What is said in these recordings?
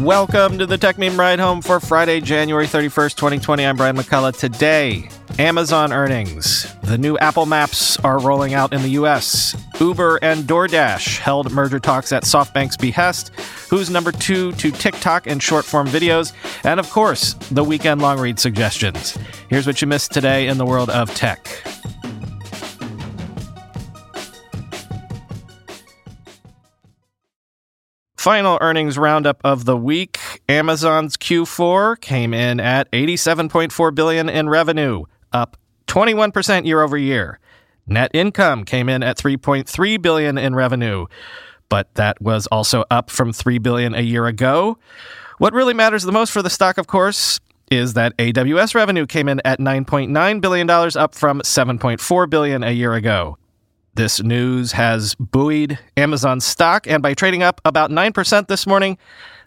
Welcome to the Techmeme Ride Home for Friday, January 31st, 2020. I'm Brian McCullough. Today, Amazon earnings. The new Apple Maps are rolling out in the US. Uber and DoorDash held merger talks at SoftBank's behest. Who's number two to TikTok and short form videos? And of course, the weekend long read suggestions. Here's what you missed today in the world of tech. Final earnings roundup of the week. Amazon's Q4 came in at 87.4 billion in revenue, up 21% year over year. Net income came in at 3.3 billion in revenue, but that was also up from 3 billion a year ago. What really matters the most for the stock, of course, is that AWS revenue came in at 9.9 billion dollars up from 7.4 billion a year ago. This news has buoyed Amazon's stock, and by trading up about 9% this morning,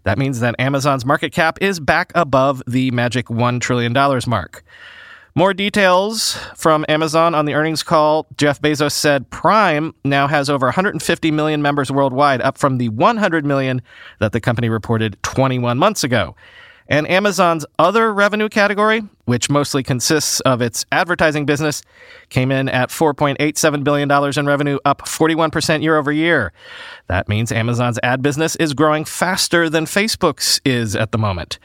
that means that Amazon's market cap is back above the magic $1 trillion mark. More details from Amazon on the earnings call. Jeff Bezos said Prime now has over 150 million members worldwide, up from the 100 million that the company reported 21 months ago. And Amazon's other revenue category, which mostly consists of its advertising business, came in at $4.87 billion in revenue, up 41% year over year. That means Amazon's ad business is growing faster than Facebook's is at the moment.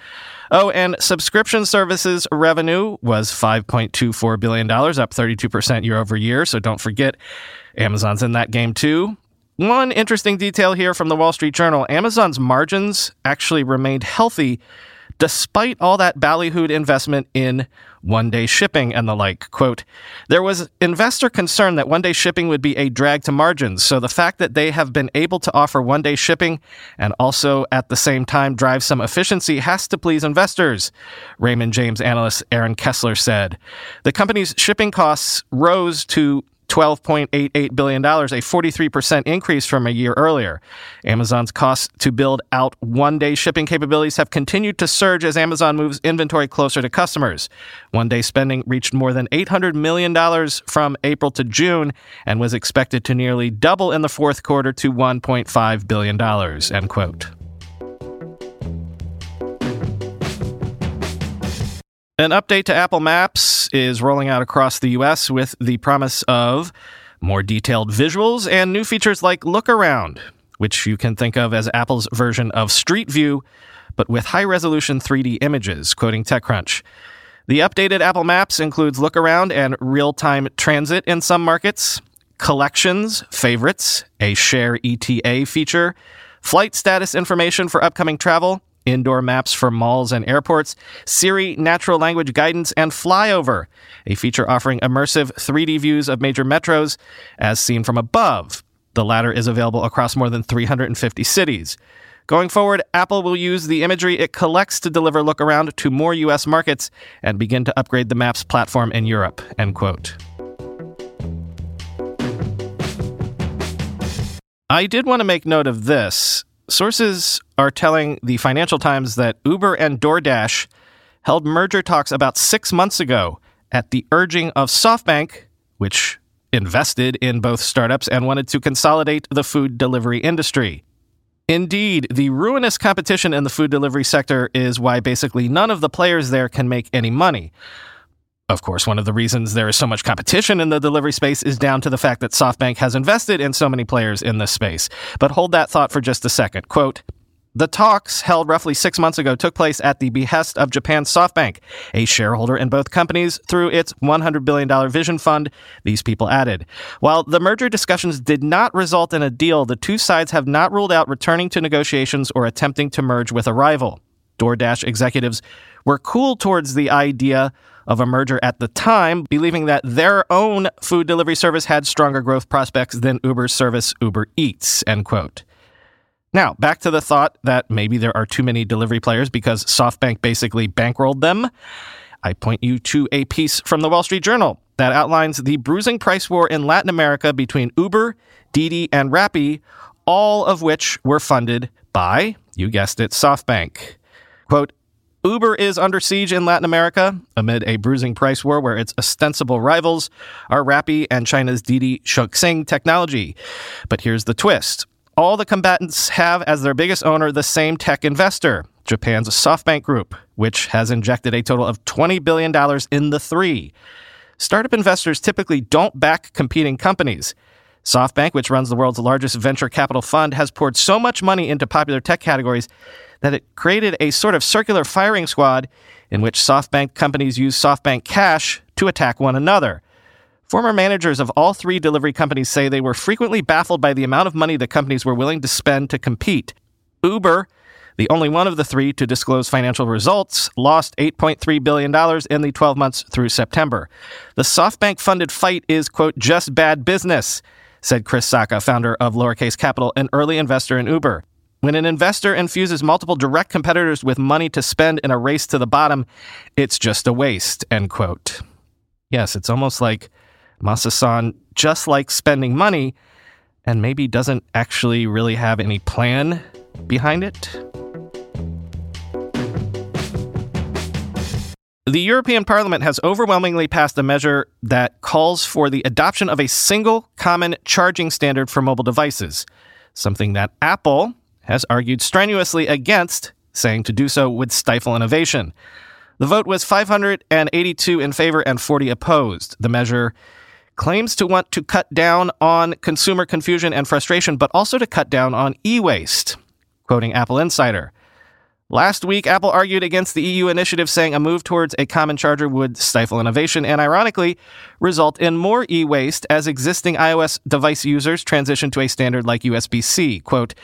Oh, and subscription services revenue was $5.24 billion, up 32% year over year. So don't forget, Amazon's in that game too. One interesting detail here from the Wall Street Journal Amazon's margins actually remained healthy despite all that ballyhooed investment in one day shipping and the like. Quote, there was investor concern that one day shipping would be a drag to margins. So the fact that they have been able to offer one day shipping and also at the same time drive some efficiency has to please investors. Raymond James analyst Aaron Kessler said. The company's shipping costs rose to $12.88 billion, a 43% increase from a year earlier. Amazon's costs to build out one day shipping capabilities have continued to surge as Amazon moves inventory closer to customers. One day spending reached more than $800 million from April to June and was expected to nearly double in the fourth quarter to $1.5 billion. End quote. An update to Apple Maps is rolling out across the US with the promise of more detailed visuals and new features like Look Around, which you can think of as Apple's version of Street View, but with high resolution 3D images, quoting TechCrunch. The updated Apple Maps includes Look Around and real time transit in some markets, collections, favorites, a share ETA feature, flight status information for upcoming travel, indoor maps for malls and airports, Siri natural language guidance, and Flyover, a feature offering immersive 3D views of major metros as seen from above. The latter is available across more than 350 cities. Going forward, Apple will use the imagery it collects to deliver look around to more US markets and begin to upgrade the Maps platform in Europe. End quote. I did want to make note of this. Sources are telling the Financial Times that Uber and DoorDash held merger talks about six months ago at the urging of SoftBank, which invested in both startups and wanted to consolidate the food delivery industry. Indeed, the ruinous competition in the food delivery sector is why basically none of the players there can make any money. Of course, one of the reasons there is so much competition in the delivery space is down to the fact that SoftBank has invested in so many players in this space. But hold that thought for just a second. Quote, the talks, held roughly six months ago, took place at the behest of Japan's SoftBank, a shareholder in both companies through its $100 billion vision fund, these people added. While the merger discussions did not result in a deal, the two sides have not ruled out returning to negotiations or attempting to merge with a rival. DoorDash executives were cool towards the idea of a merger at the time, believing that their own food delivery service had stronger growth prospects than Uber's service Uber Eats, end quote. Now, back to the thought that maybe there are too many delivery players because SoftBank basically bankrolled them. I point you to a piece from the Wall Street Journal that outlines the bruising price war in Latin America between Uber, Didi, and Rappi, all of which were funded by, you guessed it, SoftBank. Quote, Uber is under siege in Latin America amid a bruising price war where its ostensible rivals are Rappi and China's Didi Chuxing technology. But here's the twist. All the combatants have as their biggest owner the same tech investor, Japan's SoftBank Group, which has injected a total of $20 billion in the three. Startup investors typically don't back competing companies. SoftBank, which runs the world's largest venture capital fund, has poured so much money into popular tech categories that it created a sort of circular firing squad in which SoftBank companies use SoftBank cash to attack one another. Former managers of all three delivery companies say they were frequently baffled by the amount of money the companies were willing to spend to compete. Uber, the only one of the three to disclose financial results, lost $8.3 billion in the 12 months through September. The SoftBank funded fight is, quote, just bad business, said Chris Sacca, founder of Lowercase Capital, an early investor in Uber. When an investor infuses multiple direct competitors with money to spend in a race to the bottom, it's just a waste, end quote. Yes, it's almost like Masa just likes spending money and maybe doesn't actually really have any plan behind it. The European Parliament has overwhelmingly passed a measure that calls for the adoption of a single common charging standard for mobile devices, something that Apple has argued strenuously against, saying to do so would stifle innovation. The vote was 582 in favor and 40 opposed. The measure claims to want to cut down on consumer confusion and frustration, but also to cut down on e waste. Quoting Apple Insider. Last week, Apple argued against the EU initiative, saying a move towards a common charger would stifle innovation and, ironically, result in more e waste as existing iOS device users transition to a standard like USB C. Quote,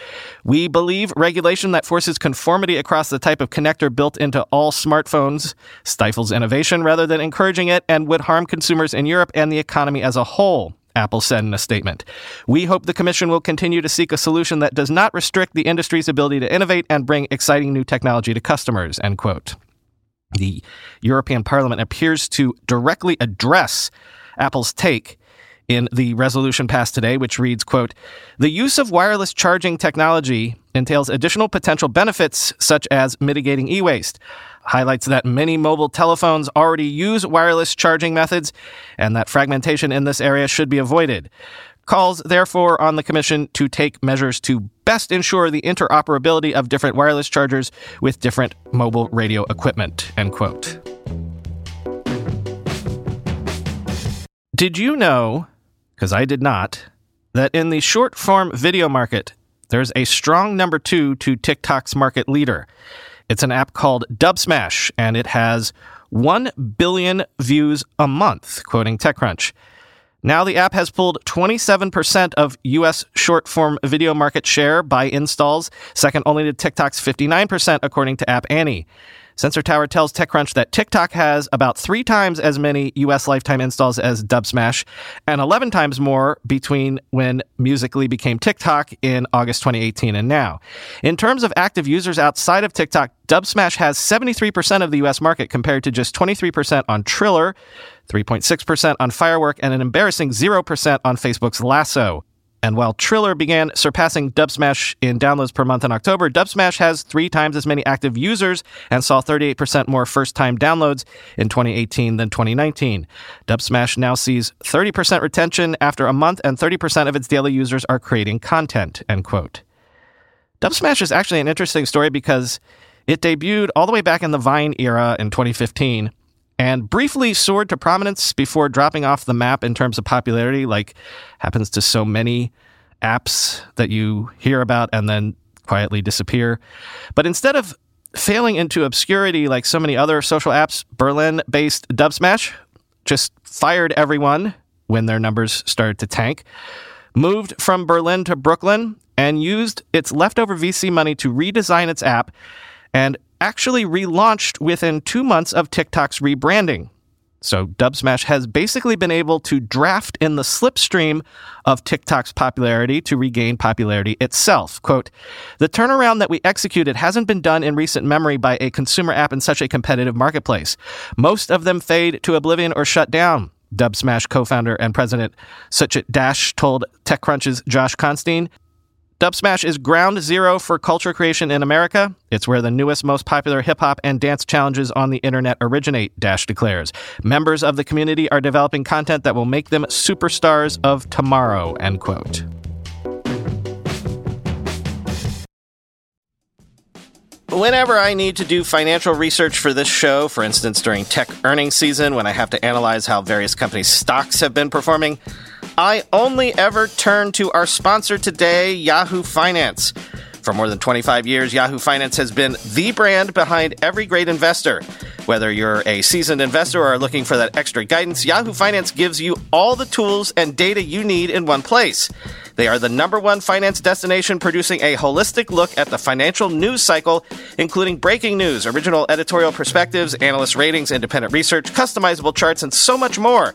We believe regulation that forces conformity across the type of connector built into all smartphones stifles innovation rather than encouraging it and would harm consumers in Europe and the economy as a whole. Apple said in a statement. We hope the Commission will continue to seek a solution that does not restrict the industry's ability to innovate and bring exciting new technology to customers, end quote. The European Parliament appears to directly address Apple's take in the resolution passed today, which reads, quote, The use of wireless charging technology entails additional potential benefits such as mitigating e-waste highlights that many mobile telephones already use wireless charging methods and that fragmentation in this area should be avoided. Calls, therefore, on the Commission to take measures to best ensure the interoperability of different wireless chargers with different mobile radio equipment. End quote. Did you know, because I did not, that in the short form video market, there's a strong number two to TikTok's market leader? It's an app called Dubsmash, and it has 1 billion views a month, quoting TechCrunch. Now, the app has pulled 27% of US short form video market share by installs, second only to TikTok's 59%, according to App Annie. Sensor Tower tells TechCrunch that TikTok has about three times as many US lifetime installs as Dubsmash and 11 times more between when Musical.ly became TikTok in August 2018 and now. In terms of active users outside of TikTok, Dubsmash has 73% of the US market compared to just 23% on Triller, 3.6% on Firework, and an embarrassing 0% on Facebook's Lasso. And while Triller began surpassing Dubsmash in downloads per month in October, Dubsmash has three times as many active users and saw 38% more first time downloads in 2018 than 2019. Dubsmash now sees 30% retention after a month, and 30% of its daily users are creating content. End quote. Dubsmash is actually an interesting story because it debuted all the way back in the Vine era in 2015 and briefly soared to prominence before dropping off the map in terms of popularity, like happens to so many apps that you hear about and then quietly disappear. But instead of failing into obscurity like so many other social apps, Berlin based Dubsmash just fired everyone when their numbers started to tank, moved from Berlin to Brooklyn, and used its leftover VC money to redesign its app and actually relaunched within two months of TikTok's rebranding. So Dubsmash has basically been able to draft in the slipstream of TikTok's popularity to regain popularity itself. Quote, the turnaround that we executed hasn't been done in recent memory by a consumer app in such a competitive marketplace. Most of them fade to oblivion or shut down. Dubsmash co-founder and president Suchit Dash told TechCrunch's Josh Constine, Dubsmash is ground zero for culture creation in America. It's where the newest, most popular hip hop and dance challenges on the internet originate, Dash declares. Members of the community are developing content that will make them superstars of tomorrow, end quote. Whenever I need to do financial research for this show, for instance during tech earnings season when I have to analyze how various companies' stocks have been performing, I only ever turn to our sponsor today, Yahoo Finance. For more than 25 years, Yahoo Finance has been the brand behind every great investor. Whether you're a seasoned investor or are looking for that extra guidance, Yahoo Finance gives you all the tools and data you need in one place. They are the number one finance destination producing a holistic look at the financial news cycle, including breaking news, original editorial perspectives, analyst ratings, independent research, customizable charts, and so much more.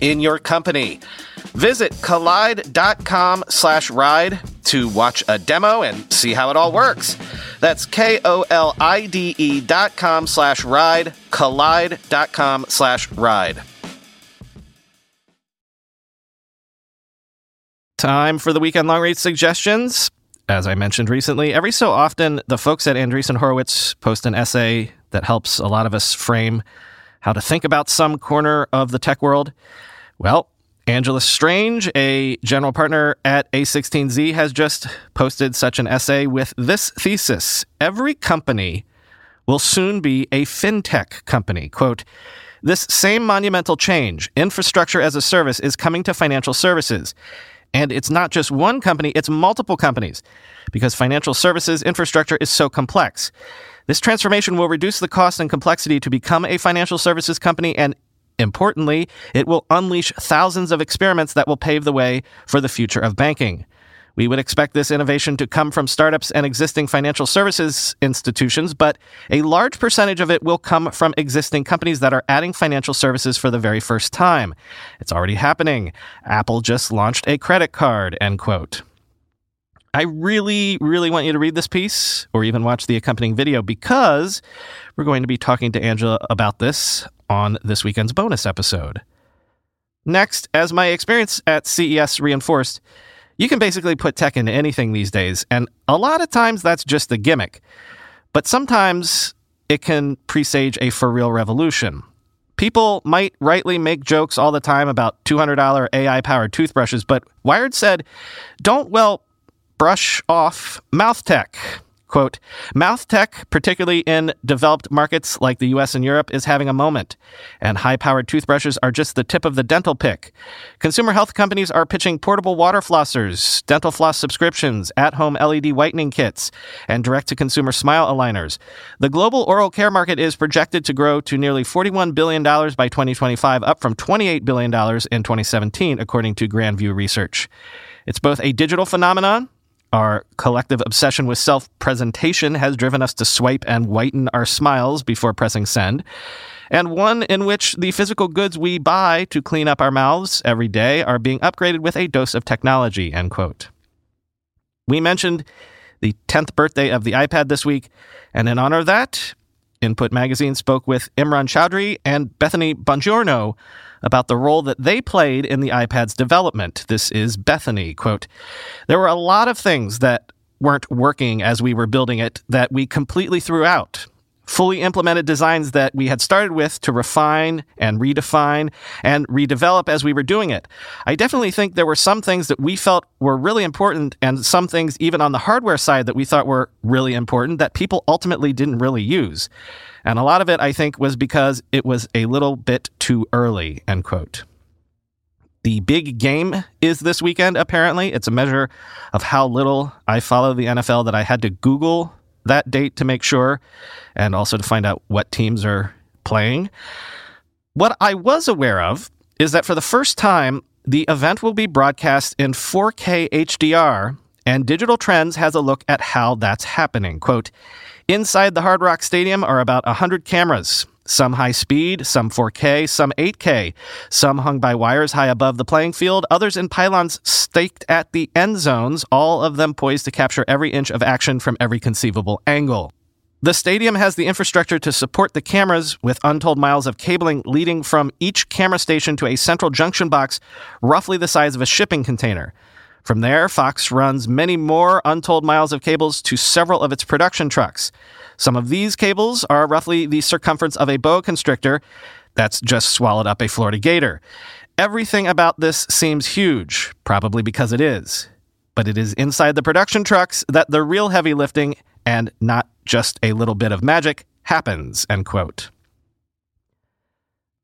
in your company. Visit kolide.com slash ride to watch a demo and see how it all works. That's K-O-L-I-D-E dot com slash ride, kolide.com slash ride. Time for the weekend long read suggestions. As I mentioned recently, every so often the folks at Andreessen Horowitz post an essay that helps a lot of us frame how to think about some corner of the tech world. Well, Angela Strange, a general partner at A16Z, has just posted such an essay with this thesis Every company will soon be a fintech company. Quote, this same monumental change, infrastructure as a service, is coming to financial services. And it's not just one company, it's multiple companies because financial services infrastructure is so complex. This transformation will reduce the cost and complexity to become a financial services company and Importantly, it will unleash thousands of experiments that will pave the way for the future of banking. We would expect this innovation to come from startups and existing financial services institutions, but a large percentage of it will come from existing companies that are adding financial services for the very first time. It's already happening. Apple just launched a credit card, end quote. I really, really want you to read this piece or even watch the accompanying video because we're going to be talking to Angela about this on this weekend's bonus episode. Next, as my experience at CES reinforced, you can basically put tech into anything these days, and a lot of times that's just a gimmick. But sometimes it can presage a for real revolution. People might rightly make jokes all the time about $200 AI powered toothbrushes, but Wired said, don't, well, brush off mouth tech. Quote, mouth tech, particularly in developed markets like the US and Europe, is having a moment, and high powered toothbrushes are just the tip of the dental pick. Consumer health companies are pitching portable water flossers, dental floss subscriptions, at home LED whitening kits, and direct to consumer smile aligners. The global oral care market is projected to grow to nearly $41 billion by 2025, up from $28 billion in 2017, according to Grandview Research. It's both a digital phenomenon our collective obsession with self presentation has driven us to swipe and whiten our smiles before pressing send, and one in which the physical goods we buy to clean up our mouths every day are being upgraded with a dose of technology. End quote. We mentioned the 10th birthday of the iPad this week, and in honor of that, Input Magazine spoke with Imran Chaudhri and Bethany Bongiorno about the role that they played in the iPad's development. This is Bethany. Quote, There were a lot of things that weren't working as we were building it that we completely threw out. Fully implemented designs that we had started with to refine and redefine and redevelop as we were doing it. I definitely think there were some things that we felt were really important and some things even on the hardware side that we thought were really important that people ultimately didn't really use. And a lot of it, I think, was because it was a little bit too early, end quote. The big game is this weekend, apparently. It's a measure of how little I follow the NFL that I had to Google that date to make sure and also to find out what teams are playing. What I was aware of is that for the first time, the event will be broadcast in 4K HDR, and Digital Trends has a look at how that's happening. Quote, Inside the Hard Rock Stadium are about 100 cameras, some high speed, some 4K, some 8K, some hung by wires high above the playing field, others in pylons staked at the end zones, all of them poised to capture every inch of action from every conceivable angle. The stadium has the infrastructure to support the cameras with untold miles of cabling leading from each camera station to a central junction box roughly the size of a shipping container. From there, Fox runs many more untold miles of cables to several of its production trucks. Some of these cables are roughly the circumference of a boa constrictor that's just swallowed up a Florida gator. Everything about this seems huge, probably because it is. But it is inside the production trucks that the real heavy lifting and not just a little bit of magic happens, end quote.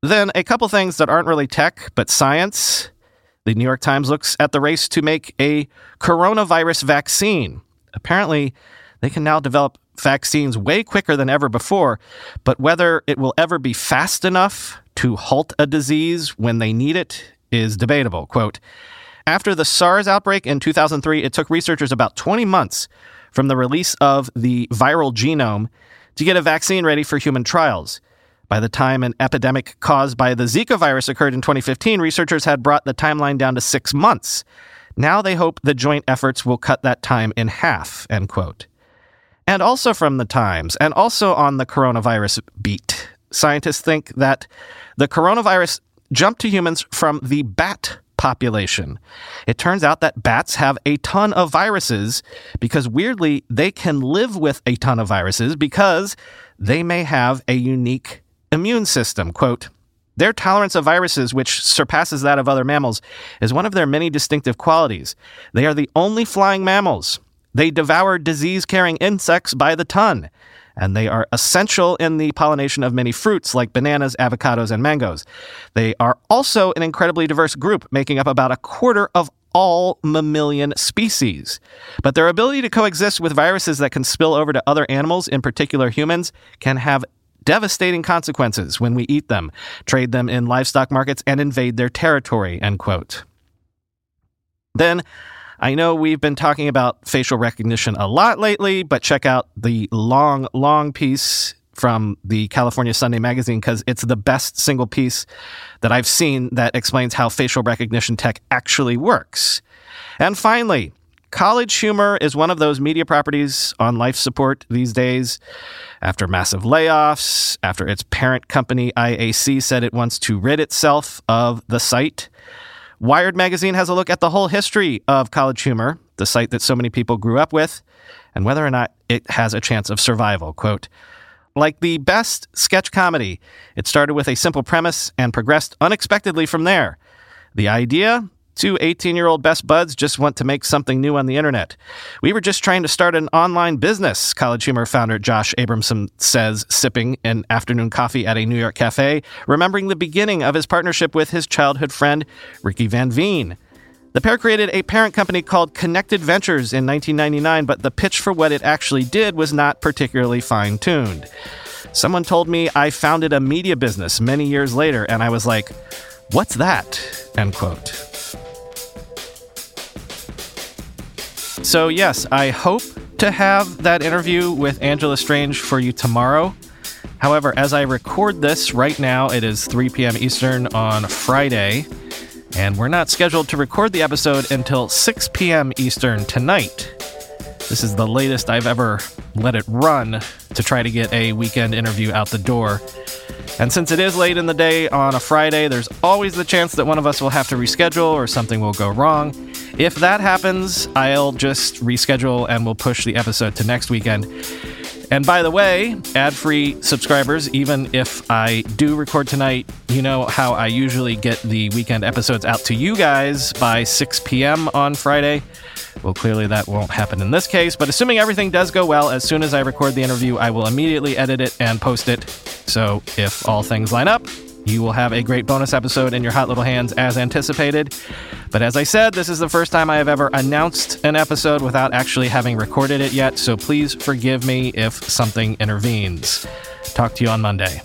Then a couple things that aren't really tech, but science. The New York Times looks at the race to make a coronavirus vaccine. Apparently, they can now develop vaccines way quicker than ever before, but whether it will ever be fast enough to halt a disease when they need it is debatable. Quote, after the SARS outbreak in 2003, it took researchers about 20 months from the release of the viral genome to get a vaccine ready for human trials. By the time an epidemic caused by the Zika virus occurred in 2015, researchers had brought the timeline down to six months. Now they hope the joint efforts will cut that time in half, end quote. And also from the Times, and also on the coronavirus beat, scientists think that the coronavirus jumped to humans from the bat population. It turns out that bats have a ton of viruses because weirdly, they can live with a ton of viruses because they may have a unique immune system. Quote, their tolerance of viruses, which surpasses that of other mammals, is one of their many distinctive qualities. They are the only flying mammals. They devour disease carrying insects by the ton, and they are essential in the pollination of many fruits like bananas, avocados, and mangoes. They are also an incredibly diverse group, making up about a quarter of all mammalian species. But their ability to coexist with viruses that can spill over to other animals, in particular humans, can have devastating consequences when we eat them, trade them in livestock markets, and invade their territory, end quote. Then, I know we've been talking about facial recognition a lot lately, but check out the long, long piece from the California Sunday magazine because it's the best single piece that I've seen that explains how facial recognition tech actually works. And finally, College Humor is one of those media properties on life support these days. After massive layoffs, after its parent company IAC said it wants to rid itself of the site, Wired Magazine has a look at the whole history of College Humor, the site that so many people grew up with, and whether or not it has a chance of survival. Quote, like the best sketch comedy, it started with a simple premise and progressed unexpectedly from there. The idea Two 18 year old best buds just want to make something new on the internet. We were just trying to start an online business, College Humor founder Josh Abramson says, sipping an afternoon coffee at a New York cafe, remembering the beginning of his partnership with his childhood friend, Ricky Van Veen. The pair created a parent company called Connected Ventures in 1999, but the pitch for what it actually did was not particularly fine tuned. Someone told me I founded a media business many years later, and I was like, what's that? End quote. So, yes, I hope to have that interview with Angela Strange for you tomorrow. However, as I record this right now, it is 3 p.m. Eastern on Friday, and we're not scheduled to record the episode until 6 p.m. Eastern tonight. This is the latest I've ever let it run to try to get a weekend interview out the door. And since it is late in the day on a Friday, there's always the chance that one of us will have to reschedule or something will go wrong. If that happens, I'll just reschedule and we'll push the episode to next weekend. And by the way, ad free subscribers, even if I do record tonight, you know how I usually get the weekend episodes out to you guys by 6 p.m. on Friday. Well, clearly that won't happen in this case, but assuming everything does go well, as soon as I record the interview, I will immediately edit it and post it. So if all things line up, you will have a great bonus episode in your hot little hands as anticipated. But as I said, this is the first time I have ever announced an episode without actually having recorded it yet, so please forgive me if something intervenes. Talk to you on Monday.